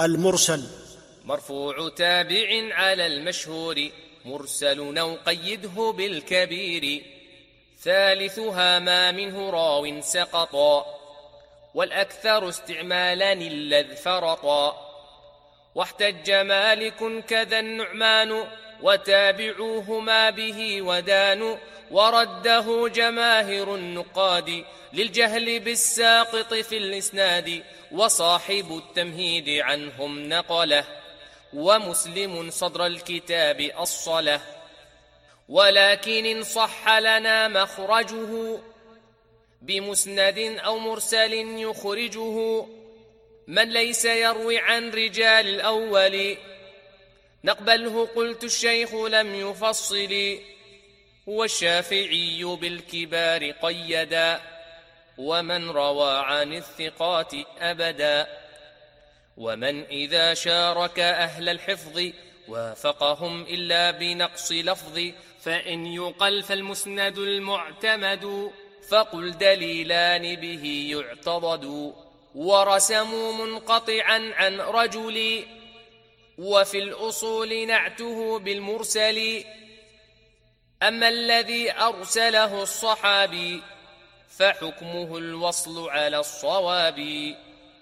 المرسل. مرفوع تابع على المشهور مرسل أو قيده بالكبير. ثالثها ما منه راو سقطا والأكثر استعمالا الذ فرطا. واحتج مالك كذا النعمان وتابعوهما به ودانوا ورده جماهر النقاد للجهل بالساقط في الإسناد وصاحب التمهيد عنهم نقله ومسلم صدر الكتاب أصله ولكن إن صح لنا مخرجه بمسند أو مرسل يخرجه من ليس يروي عن رجال الأول نقبله قلت الشيخ لم يفصل. والشافعي بالكبار قيدا ومن روى عن الثقات أبدا. ومن إذا شارك أهل الحفظ وافقهم إلا بنقص لفظ فإن يقل فالمسند المعتمد فقل دليلان به يعتضد. ورسموا منقطعا عن رجل وفي الأصول نعته بالمرسل أما الذي أرسله الصحابي فحكمه الوصل على الصواب.